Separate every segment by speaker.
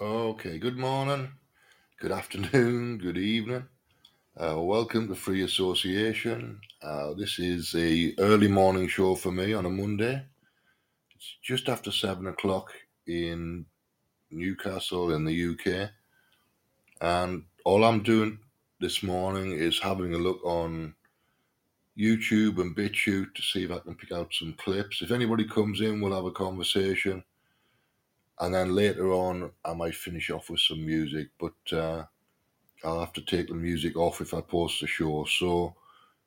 Speaker 1: Okay, good morning, good afternoon, good evening. Uh, welcome to Free Association. Uh, this is a early morning show for me on a Monday. It's just after seven o'clock in Newcastle in the UK, and all I'm doing this morning is having a look on YouTube and BitChute to see if I can pick out some clips. If anybody comes in, we'll have a conversation and then later on I might finish off with some music, but uh, I'll have to take the music off if I post the show. So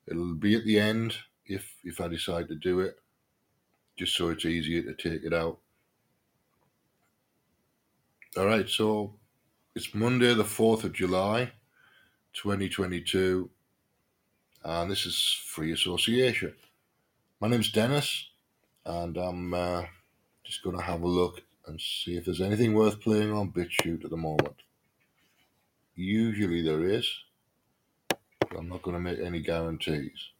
Speaker 1: it'll be at the end if if I decide to do it, just so it's easier to take it out. All right, so it's Monday, the fourth of July, twenty twenty two, and this is Free Association. My name's Dennis, and I'm uh, just going to have a look and see if there's anything worth playing on BitChute at the moment. Usually there is, but I'm not going to make any guarantees.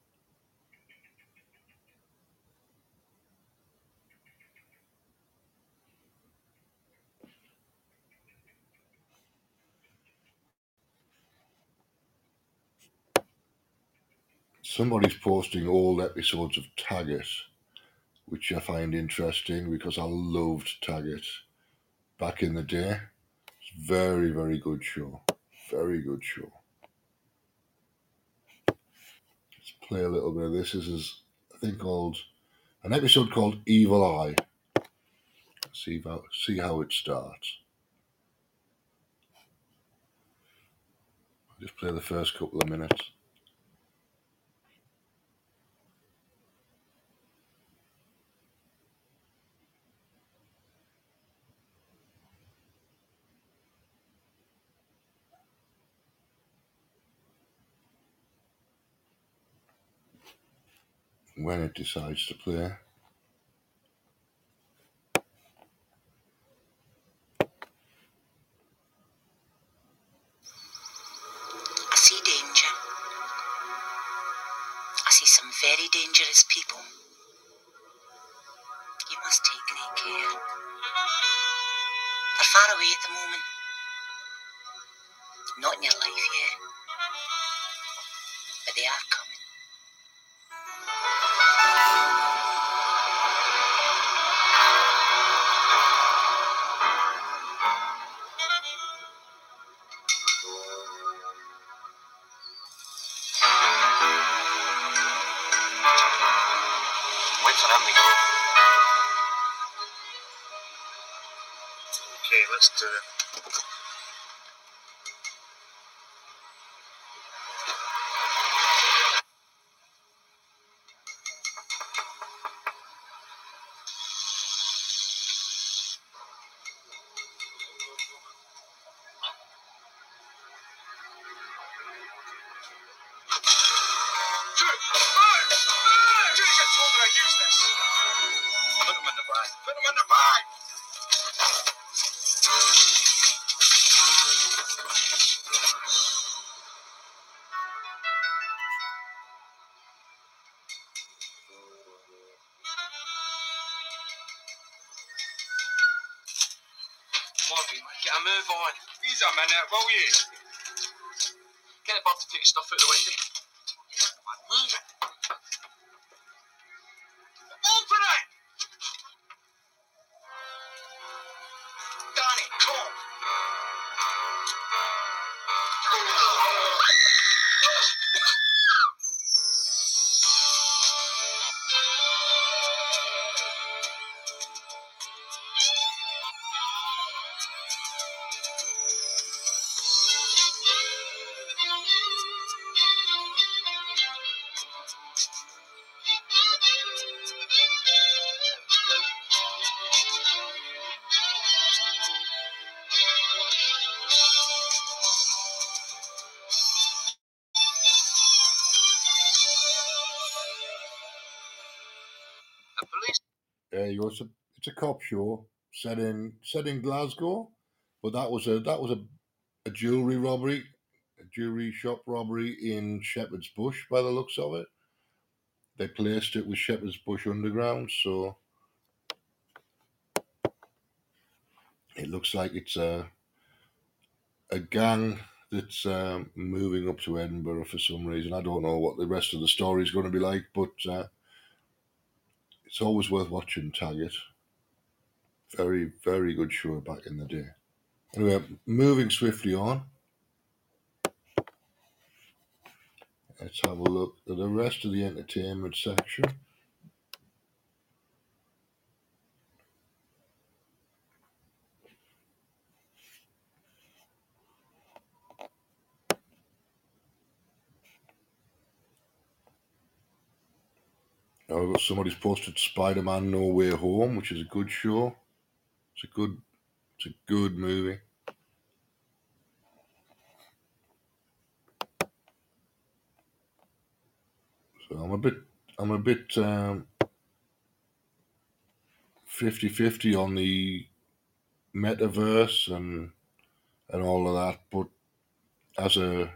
Speaker 1: Somebody's posting old episodes of Taggart, which I find interesting because I loved Taggart back in the day. It's very, very good show. Very good show. Let's play a little bit of this. This is, a thing called an episode called Evil Eye. See how see how it starts. I'll just play the first couple of minutes. When it decides to play.
Speaker 2: I see danger. I see some very dangerous people. You must take great care. They're far away at the moment. Not in your life yet. But they are
Speaker 3: Okay, let's do it. Ease will you? Get a bird to take stuff out the window. Move it.
Speaker 1: It's a cop show set in set in Glasgow, but that was a that was a, a jewelry robbery, a jewelry shop robbery in Shepherd's Bush by the looks of it. They placed it with Shepherd's Bush Underground, so it looks like it's a a gang that's um, moving up to Edinburgh for some reason. I don't know what the rest of the story is going to be like, but uh, it's always worth watching Taggart. Very, very good show back in the day. Anyway, moving swiftly on. Let's have a look at the rest of the entertainment section. Now I've got somebody's posted Spider-Man No Way Home, which is a good show. It's a good, it's a good movie. So I'm a bit, I'm a bit um, 50-50 on the metaverse and and all of that, but as a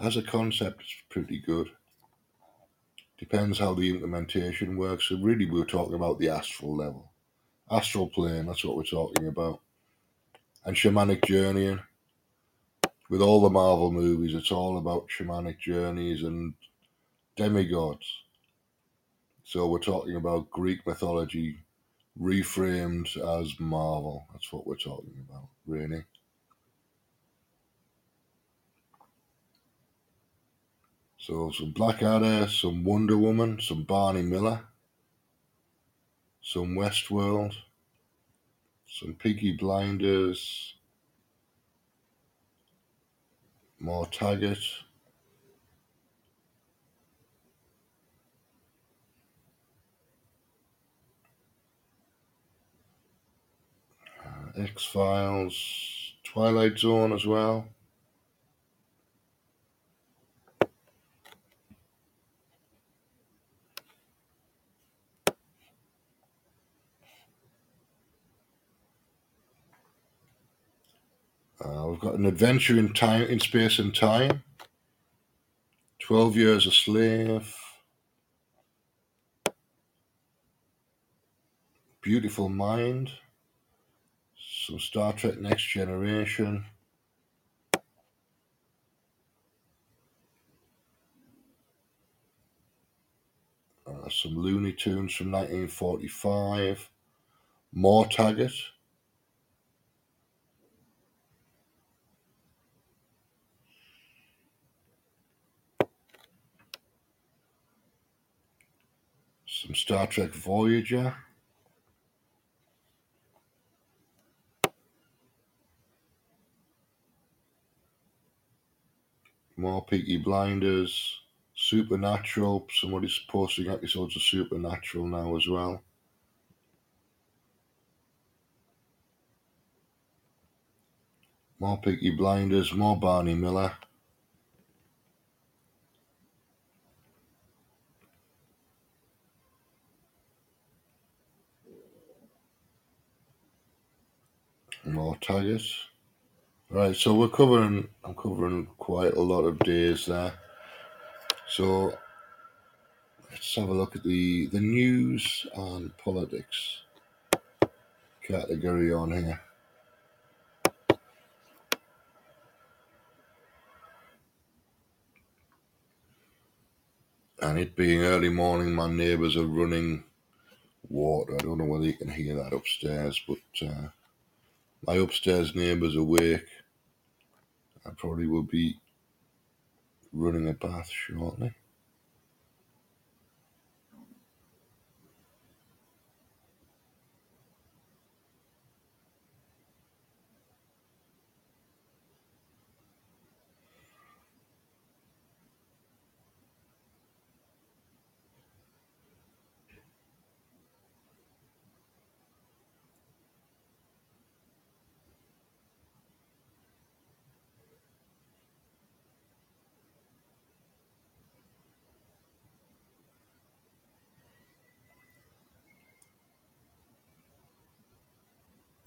Speaker 1: as a concept, it's pretty good. Depends how the implementation works. So really, we're talking about the astral level, astral plane. That's what we're talking about, and shamanic journeying. With all the Marvel movies, it's all about shamanic journeys and demigods. So we're talking about Greek mythology reframed as Marvel. That's what we're talking about, really. So some Blackadder, some Wonder Woman, some Barney Miller, some Westworld, some Peaky Blinders, more Taggart. Uh, X Files, Twilight Zone as well. Uh, we've got an adventure in time, in space and time. Twelve years a slave. Beautiful mind. Some Star Trek Next Generation. Uh, some Looney Tunes from 1945. More Taggart. Some Star Trek Voyager. More Peaky Blinders. Supernatural. Somebody's posting episodes of Supernatural now as well. More Peaky Blinders. More Barney Miller. More Taggart. Right, so we're covering. I'm covering quite a lot of days there. So let's have a look at the the news and politics category on here. And it being early morning, my neighbours are running water. I don't know whether you can hear that upstairs, but uh, my upstairs neighbour's awake. I probably will be running a bath shortly.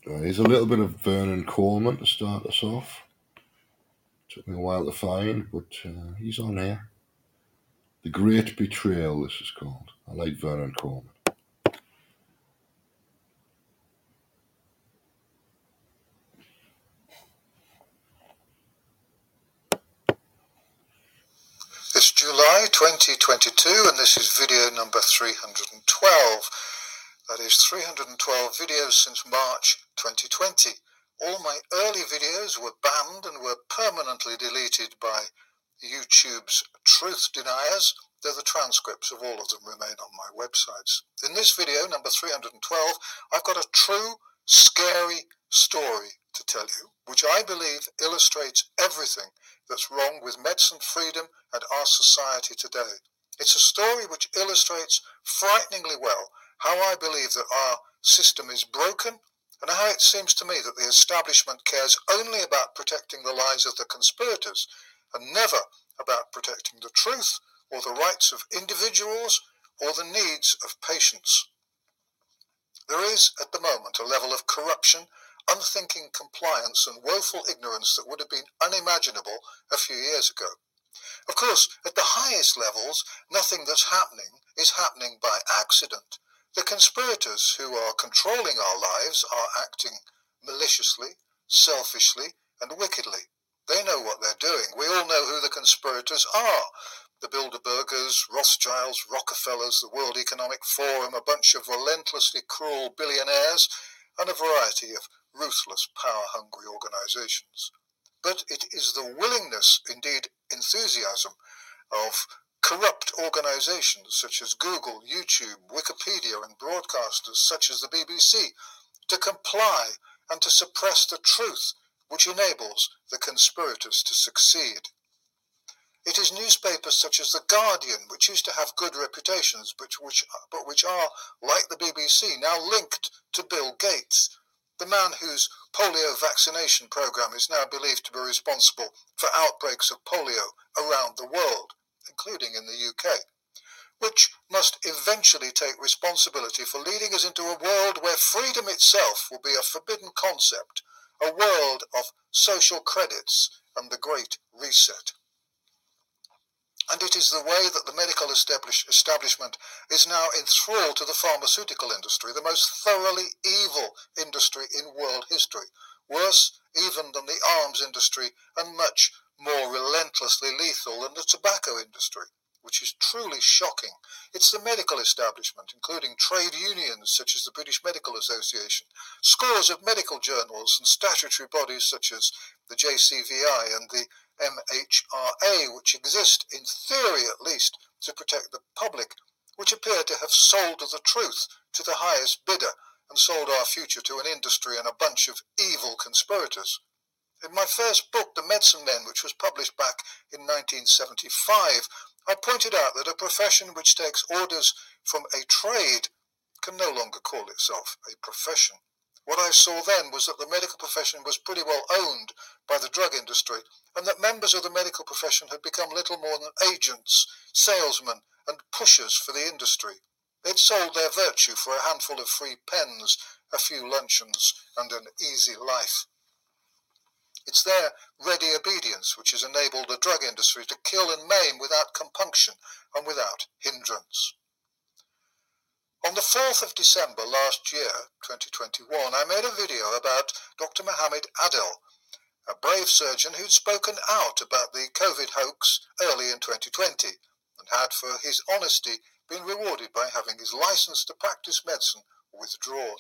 Speaker 1: Uh, Here's a little bit of Vernon Coleman to start us off. Took me a while to find, but uh, he's on here. The Great Betrayal, this is called. I like Vernon Coleman.
Speaker 4: It's July 2022, and this is video number 312. That is 312 videos since March 2020. All my early videos were banned and were permanently deleted by YouTube's truth deniers, though the transcripts of all of them remain on my websites. In this video, number 312, I've got a true, scary story to tell you, which I believe illustrates everything that's wrong with medicine freedom and our society today. It's a story which illustrates frighteningly well how I believe that our system is broken and how it seems to me that the establishment cares only about protecting the lives of the conspirators and never about protecting the truth or the rights of individuals or the needs of patients. There is, at the moment, a level of corruption, unthinking compliance, and woeful ignorance that would have been unimaginable a few years ago. Of course, at the highest levels, nothing that's happening is happening by accident. The conspirators who are controlling our lives are acting maliciously, selfishly, and wickedly. They know what they're doing. We all know who the conspirators are the Bilderbergers, Rothschilds, Rockefellers, the World Economic Forum, a bunch of relentlessly cruel billionaires, and a variety of ruthless, power hungry organizations. But it is the willingness, indeed enthusiasm, of corrupt organizations such as Google, YouTube, Wikipedia, and broadcasters such as the BBC to comply and to suppress the truth which enables the conspirators to succeed. It is newspapers such as The Guardian, which used to have good reputations, but which, but which are, like the BBC, now linked to Bill Gates, the man whose polio vaccination program is now believed to be responsible for outbreaks of polio around the world, including in the UK, which must eventually take responsibility for leading us into a world where freedom itself will be a forbidden concept, a world of social credits and the Great Reset. And it is the way that the medical establish- establishment is now enthralled to the pharmaceutical industry, the most thoroughly evil industry in world history, worse even than the arms industry and much more relentlessly lethal than the tobacco industry, which is truly shocking. It's the medical establishment, including trade unions such as the British Medical Association, scores of medical journals and statutory bodies such as the JCVI and the MHRA, which exist, in theory at least, to protect the public, which appear to have sold the truth to the highest bidder and sold our future to an industry and a bunch of evil conspirators. In my first book, The Medicine Men, which was published back in 1975, I pointed out that a profession which takes orders from a trade can no longer call itself a profession. What I saw then was that the medical profession was pretty well owned by the drug industry and that members of the medical profession had become little more than agents, salesmen, and pushers for the industry. They'd sold their virtue for a handful of free pens, a few luncheons, and an easy life. It's their ready obedience which has enabled the drug industry to kill and maim without compunction and without hindrance. On the 4th of December last year, 2021, I made a video about Dr. Mohammed Adil, a brave surgeon who'd spoken out about the COVID hoax early in 2020 and had, for his honesty, been rewarded by having his license to practice medicine withdrawn.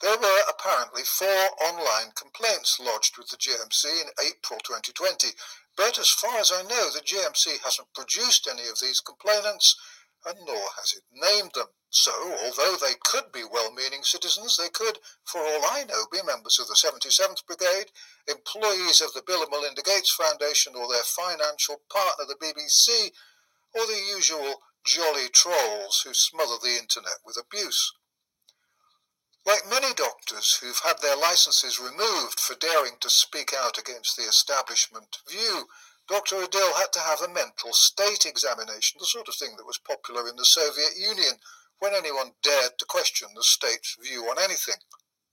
Speaker 4: There were apparently four online complaints lodged with the GMC in April 2020, but as far as I know, the GMC hasn't produced any of these complainants and nor has it named them. So, although they could be well meaning citizens, they could, for all I know, be members of the 77th Brigade, employees of the Bill and Melinda Gates Foundation, or their financial partner, the BBC, or the usual jolly trolls who smother the internet with abuse. Like many doctors who've had their licenses removed for daring to speak out against the establishment view, Dr. Adil had to have a mental state examination, the sort of thing that was popular in the Soviet Union when anyone dared to question the state's view on anything.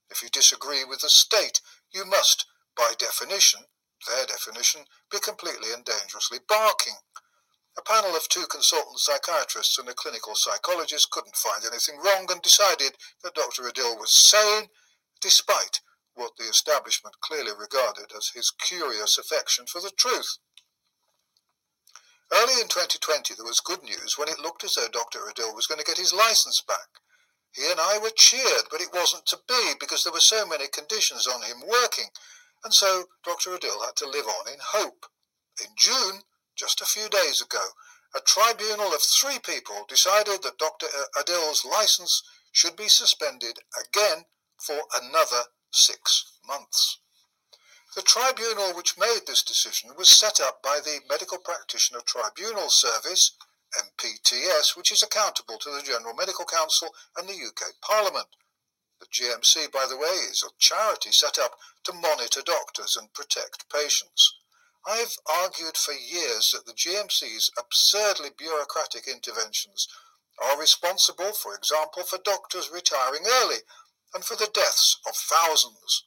Speaker 4: If you disagree with the state, you must, by definition, their definition, be completely and dangerously barking. A panel of two consultant psychiatrists and a clinical psychologist couldn't find anything wrong and decided that Dr. Adil was sane, despite what the establishment clearly regarded as his curious affection for the truth. Early in 2020, there was good news when it looked as though Dr. Adil was going to get his license back. He and I were cheered, but it wasn't to be because there were so many conditions on him working, and so Dr. Adil had to live on in hope. In June, just a few days ago, a tribunal of three people decided that Dr. Adil's license should be suspended again for another six months. The tribunal which made this decision was set up by the Medical Practitioner Tribunal Service, MPTS, which is accountable to the General Medical Council and the UK Parliament. The GMC, by the way, is a charity set up to monitor doctors and protect patients. I've argued for years that the GMC's absurdly bureaucratic interventions are responsible, for example, for doctors retiring early and for the deaths of thousands.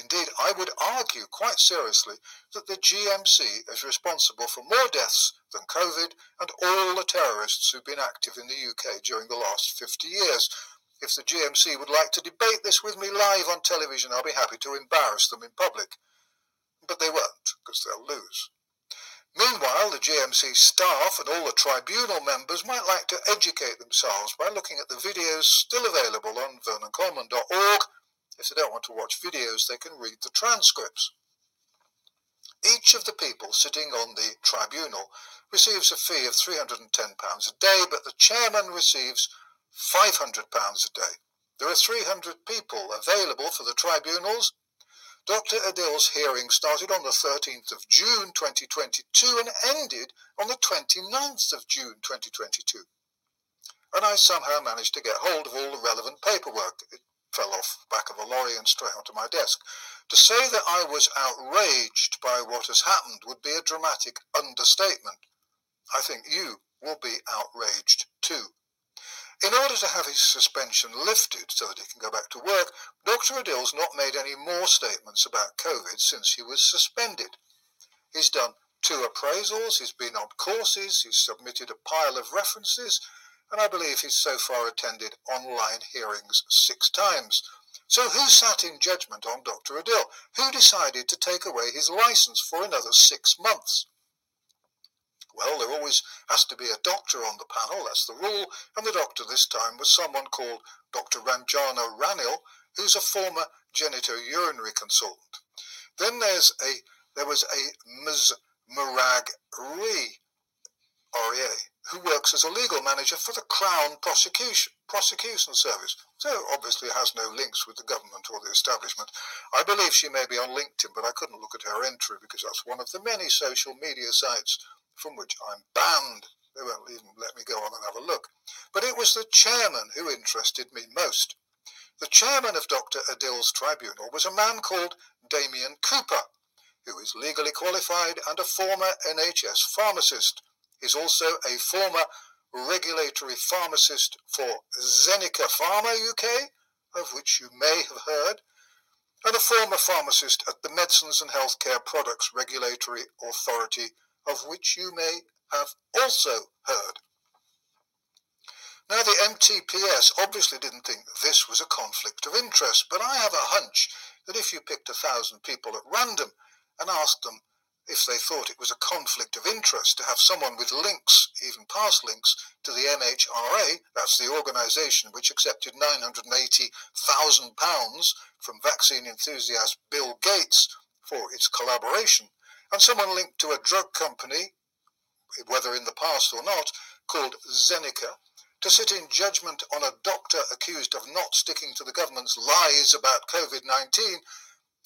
Speaker 4: Indeed, I would argue quite seriously that the GMC is responsible for more deaths than COVID and all the terrorists who've been active in the UK during the last 50 years. If the GMC would like to debate this with me live on television, I'll be happy to embarrass them in public but they won't, because they'll lose. Meanwhile, the GMC staff and all the tribunal members might like to educate themselves by looking at the videos still available on vernoncoleman.org. If they don't want to watch videos, they can read the transcripts. Each of the people sitting on the tribunal receives a fee of £310 a day, but the chairman receives £500 a day. There are 300 people available for the tribunals, Dr. Adil's hearing started on the 13th of June 2022 and ended on the 29th of June 2022. And I somehow managed to get hold of all the relevant paperwork. It fell off back of a lorry and straight onto my desk. To say that I was outraged by what has happened would be a dramatic understatement. I think you will be outraged too. In order to have his suspension lifted so that he can go back to work, Dr. Adil's not made any more statements about COVID since he was suspended. He's done two appraisals, he's been on courses, he's submitted a pile of references, and I believe he's so far attended online hearings six times. So who sat in judgment on Dr. Adil? Who decided to take away his license for another six months? Well, there always has to be a doctor on the panel, that's the rule, and the doctor this time was someone called Dr. Ranjana Ranil, who's a former genitourinary consultant. Then there's a there was a Ms. Murag Ree, REA, who works as a legal manager for the Crown Prosecution Prosecution Service. So obviously has no links with the government or the establishment. I believe she may be on LinkedIn, but I couldn't look at her entry because that's one of the many social media sites from which I'm banned. They won't even let me go on and have a look. But it was the chairman who interested me most. The chairman of Dr. Adil's tribunal was a man called Damien Cooper, who is legally qualified and a former NHS pharmacist. He's also a former regulatory pharmacist for Zeneca Pharma UK, of which you may have heard, and a former pharmacist at the Medicines and Healthcare Products Regulatory Authority of which you may have also heard. Now, the MTPS obviously didn't think this was a conflict of interest, but I have a hunch that if you picked a thousand people at random and asked them if they thought it was a conflict of interest to have someone with links, even past links, to the MHRA, that's the organisation which accepted £980,000 from vaccine enthusiast Bill Gates for its collaboration, and someone linked to a drug company, whether in the past or not, called Zeneca, to sit in judgment on a doctor accused of not sticking to the government's lies about COVID 19,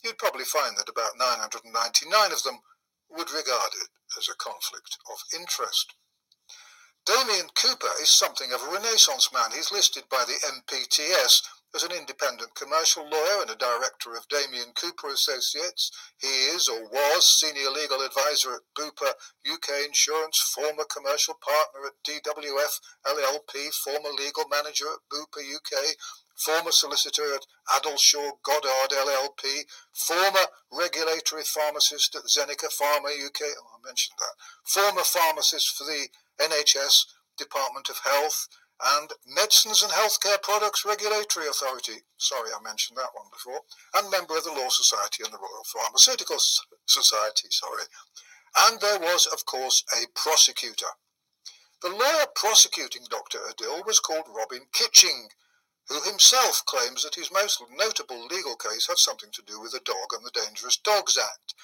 Speaker 4: you'd probably find that about 999 of them would regard it as a conflict of interest. Damien Cooper is something of a renaissance man. He's listed by the MPTS as an independent commercial lawyer and a director of Damien Cooper Associates, he is or was senior legal advisor at Bupa UK Insurance, former commercial partner at DWF LLP, former legal manager at Bupa UK, former solicitor at Addleshaw Goddard LLP, former regulatory pharmacist at Zeneca Pharma UK, oh, I mentioned that, former pharmacist for the NHS Department of Health, and Medicines and Healthcare Products Regulatory Authority, sorry I mentioned that one before, and member of the Law Society and the Royal Pharmaceutical Society, sorry. and there was, of course, a prosecutor. The lawyer prosecuting Dr. Adil was called Robin Kitching, who himself claims that his most notable legal case had something to do with the dog and the Dangerous Dogs Act.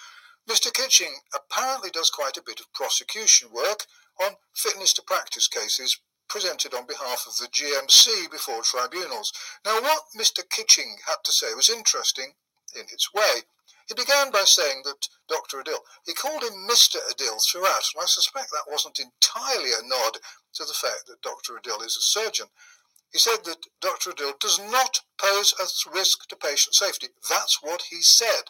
Speaker 4: Mr. Kitching apparently does quite a bit of prosecution work on fitness to practice cases presented on behalf of the GMC before tribunals. Now, what Mr. Kitching had to say was interesting in its way. He began by saying that Dr. Adil, he called him Mr. Adil throughout, and I suspect that wasn't entirely a nod to the fact that Dr. Adil is a surgeon. He said that Dr. Adil does not pose a risk to patient safety. That's what he said.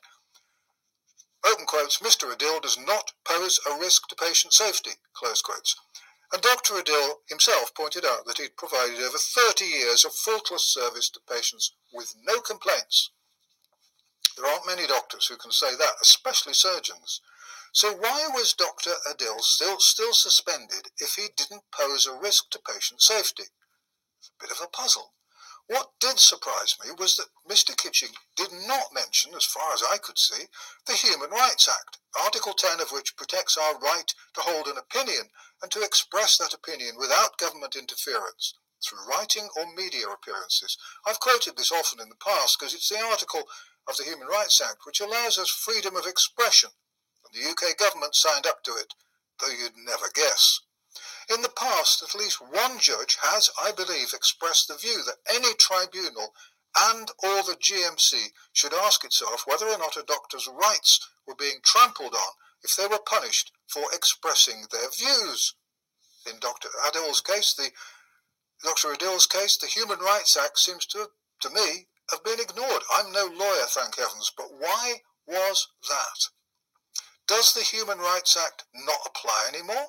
Speaker 4: Open quotes, Mr. Adil does not pose a risk to patient safety, close quotes. And Dr. Adil himself pointed out that he'd provided over 30 years of faultless service to patients with no complaints. There aren't many doctors who can say that, especially surgeons. So why was Dr. Adil still, still suspended if he didn't pose a risk to patient safety? It's a bit of a puzzle. What did surprise me was that Mr. Kitching did not mention, as far as I could see, the Human Rights Act, Article 10 of which protects our right to hold an opinion and to express that opinion without government interference through writing or media appearances. I've quoted this often in the past because it's the article of the Human Rights Act which allows us freedom of expression, and the UK government signed up to it, though you'd never guess. In the past, at least one judge has, I believe, expressed the view that any tribunal and or the GMC should ask itself whether or not a doctor's rights were being trampled on if they were punished for expressing their views. In Dr. Adil's case, the Dr. Adil's case, the Human Rights Act seems to, to me, have been ignored. I'm no lawyer, thank heavens, but why was that? Does the Human Rights Act not apply anymore?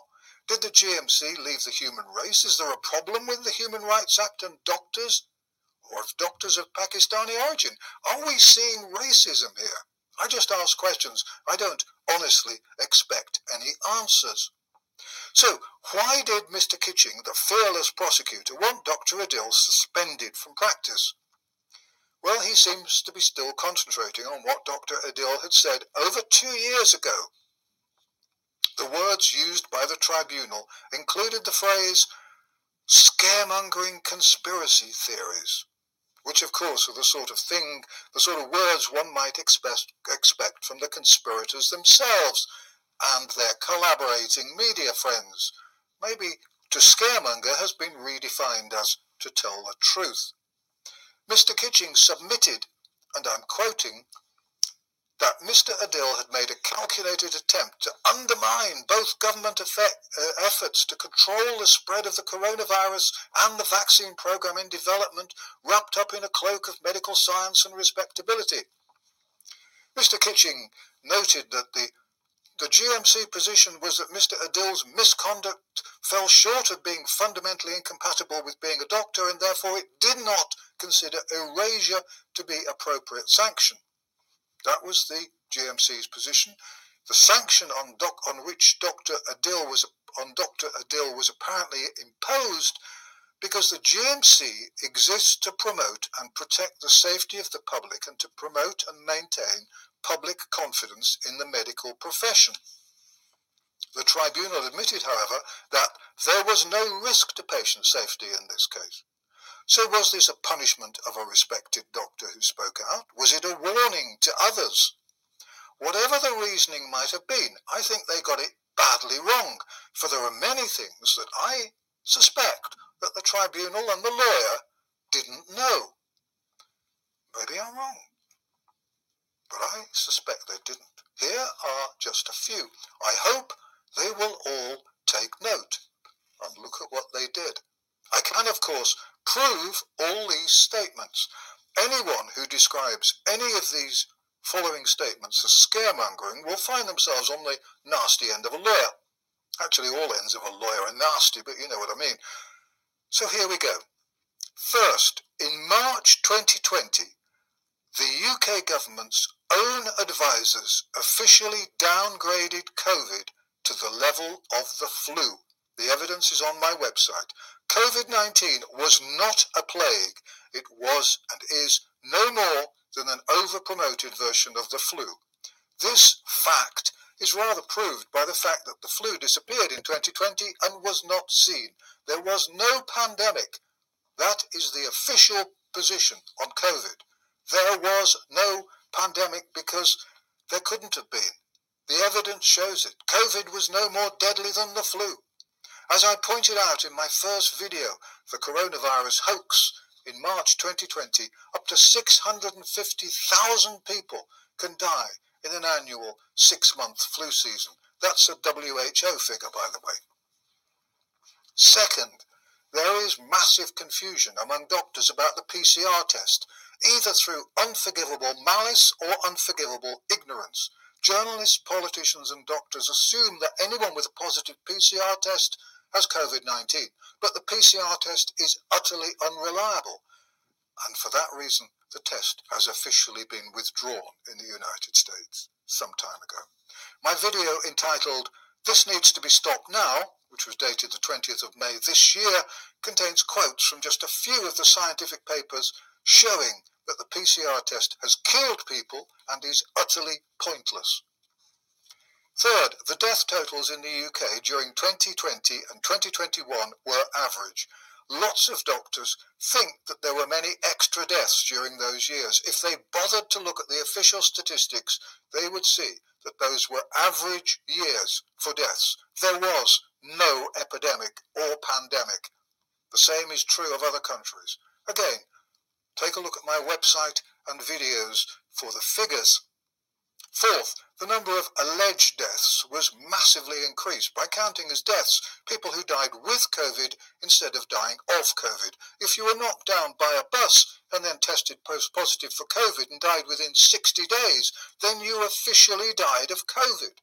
Speaker 4: Did the GMC leave the human race? Is there a problem with the Human Rights Act and doctors? Or of doctors of Pakistani origin? Are we seeing racism here? I just ask questions. I don't honestly expect any answers. So, why did Mr. Kitching, the fearless prosecutor, want Dr. Adil suspended from practice? Well, he seems to be still concentrating on what Dr. Adil had said over two years ago. The words used by the tribunal included the phrase scaremongering conspiracy theories, which of course are the sort of thing, the sort of words one might expect, expect from the conspirators themselves and their collaborating media friends. Maybe to scaremonger has been redefined as to tell the truth. Mr. Kitching submitted, and I'm quoting, that Mr. Adil had made a calculated attempt to undermine both government effect, uh, efforts to control the spread of the coronavirus and the vaccine program in development, wrapped up in a cloak of medical science and respectability. Mr. Kitching noted that the the GMC position was that Mr. Adil's misconduct fell short of being fundamentally incompatible with being a doctor and therefore it did not consider erasure to be appropriate sanction. That was the GMC's position. The sanction on, doc, on which Dr. Adil was on Dr. Adil was apparently imposed because the GMC exists to promote and protect the safety of the public and to promote and maintain public confidence in the medical profession. The tribunal admitted, however, that there was no risk to patient safety in this case. So was this a punishment of a respected doctor who spoke out? Was it a warning to others? Whatever the reasoning might have been, I think they got it badly wrong, for there are many things that I suspect that the tribunal and the lawyer didn't know. Maybe I'm wrong, but I suspect they didn't. Here are just a few. I hope they will all take note and look at what they did. I can, of course, prove all these statements. Anyone who describes any of these following statements as scaremongering will find themselves on the nasty end of a lawyer. Actually, all ends of a lawyer are nasty, but you know what I mean. So here we go. First, in March 2020, the UK government's own advisors officially downgraded COVID to the level of the flu. The evidence is on my website. COVID 19 was not a plague, it was and is no more than an over promoted version of the flu. This fact is rather proved by the fact that the flu disappeared in 2020 and was not seen. There was no pandemic. That is the official position on COVID. There was no pandemic because there couldn't have been. The evidence shows it. COVID was no more deadly than the flu. As I pointed out in my first video, the coronavirus hoax in March 2020, up to 650,000 people can die in an annual six month flu season. That's a WHO figure, by the way. Second, there is massive confusion among doctors about the PCR test, either through unforgivable malice or unforgivable ignorance. Journalists, politicians, and doctors assume that anyone with a positive PCR test has COVID 19, but the PCR test is utterly unreliable. And for that reason, the test has officially been withdrawn in the United States some time ago. My video entitled This Needs to Be Stopped Now, which was dated the 20th of May this year, contains quotes from just a few of the scientific papers showing that the PCR test has killed people and is utterly pointless. Third, the death totals in the UK during 2020 and 2021 were average. Lots of doctors think that there were many extra deaths during those years. If they bothered to look at the official statistics, they would see that those were average years for deaths. There was no epidemic or pandemic. The same is true of other countries. Again, take a look at my website and videos for the figures. Fourth, the number of alleged deaths was massively increased by counting as deaths people who died with COVID instead of dying of COVID. If you were knocked down by a bus and then tested post positive for COVID and died within 60 days, then you officially died of COVID.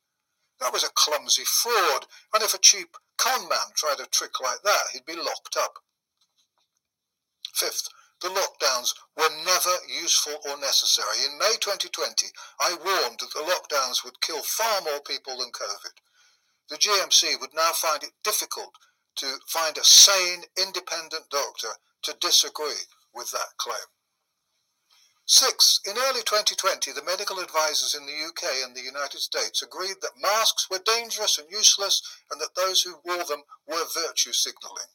Speaker 4: That was a clumsy fraud, and if a cheap con man tried a trick like that, he'd be locked up. Fifth, the lockdowns were never useful or necessary. In May 2020, I warned that the lockdowns would kill far more people than COVID. The GMC would now find it difficult to find a sane, independent doctor to disagree with that claim. Six, in early 2020, the medical advisors in the UK and the United States agreed that masks were dangerous and useless and that those who wore them were virtue signalling.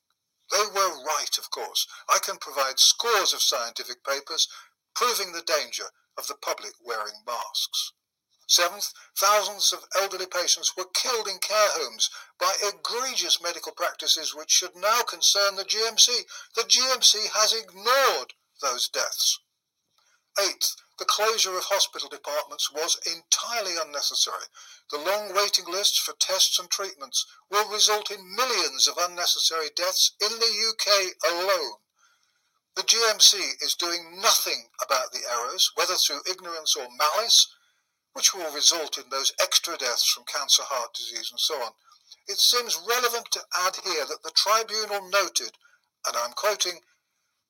Speaker 4: They were right, of course. I can provide scores of scientific papers proving the danger of the public wearing masks. Seventh, thousands of elderly patients were killed in care homes by egregious medical practices which should now concern the GMC. The GMC has ignored those deaths. Eighth, the closure of hospital departments was entirely unnecessary. The long waiting lists for tests and treatments will result in millions of unnecessary deaths in the UK alone. The GMC is doing nothing about the errors, whether through ignorance or malice, which will result in those extra deaths from cancer, heart disease, and so on. It seems relevant to add here that the tribunal noted, and I'm quoting,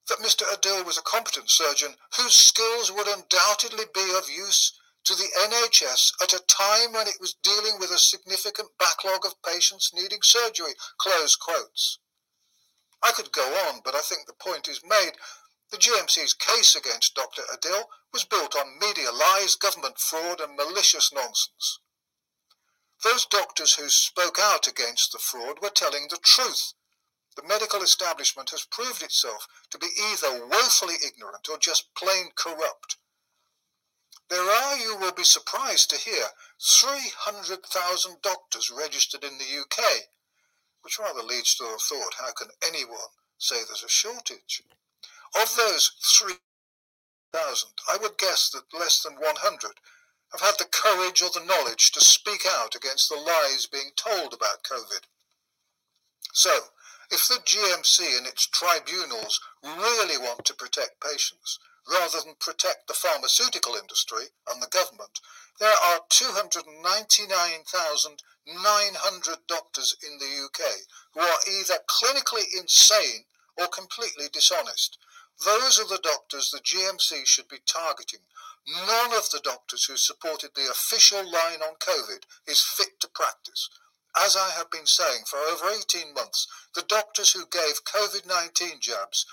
Speaker 4: that Mr. Adil was a competent surgeon whose skills would undoubtedly be of use to the NHS at a time when it was dealing with a significant backlog of patients needing surgery. Close quotes. I could go on, but I think the point is made. The GMC's case against Dr. Adil was built on media lies, government fraud, and malicious nonsense. Those doctors who spoke out against the fraud were telling the truth. The medical establishment has proved itself to be either woefully ignorant or just plain corrupt. There are, you will be surprised to hear, 300,000 doctors registered in the UK, which rather leads to the thought how can anyone say there's a shortage? Of those 3,000, I would guess that less than 100 have had the courage or the knowledge to speak out against the lies being told about COVID. So, if the GMC and its tribunals really want to protect patients, rather than protect the pharmaceutical industry and the government, there are 299,900 doctors in the UK who are either clinically insane or completely dishonest. Those are the doctors the GMC should be targeting. None of the doctors who supported the official line on COVID is fit to practice. As I have been saying for over 18 months, the doctors who gave COVID 19 jabs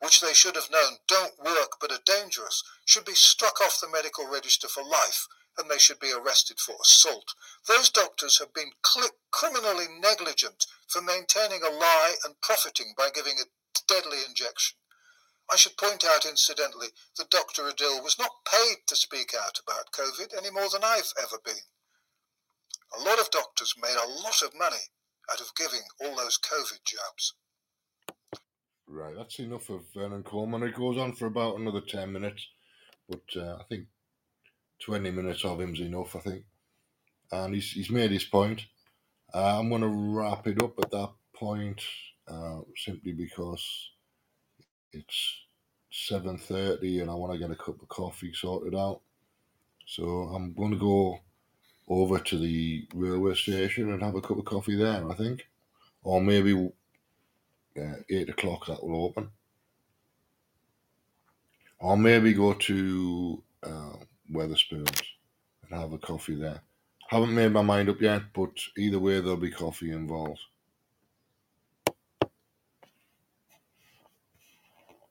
Speaker 4: which they should have known don't work but are dangerous, should be struck off the medical register for life and they should be arrested for assault. Those doctors have been cli- criminally negligent for maintaining a lie and profiting by giving a deadly injection. I should point out, incidentally, that Dr. Adil was not paid to speak out about COVID any more than I've ever been. A lot of doctors made a lot of money out of giving all those COVID jabs.
Speaker 1: Right, that's enough of Vernon Coleman. It goes on for about another 10 minutes, but uh, I think 20 minutes of him's enough, I think. And he's, he's made his point. Uh, I'm going to wrap it up at that point uh, simply because it's 7.30 and I want to get a cup of coffee sorted out. So I'm going to go over to the railway station and have a cup of coffee there, I think. Or maybe uh, 8 o'clock that will open. Or maybe go to uh, Wetherspoons and have a coffee there. Haven't made my mind up yet, but either way, there'll be coffee involved.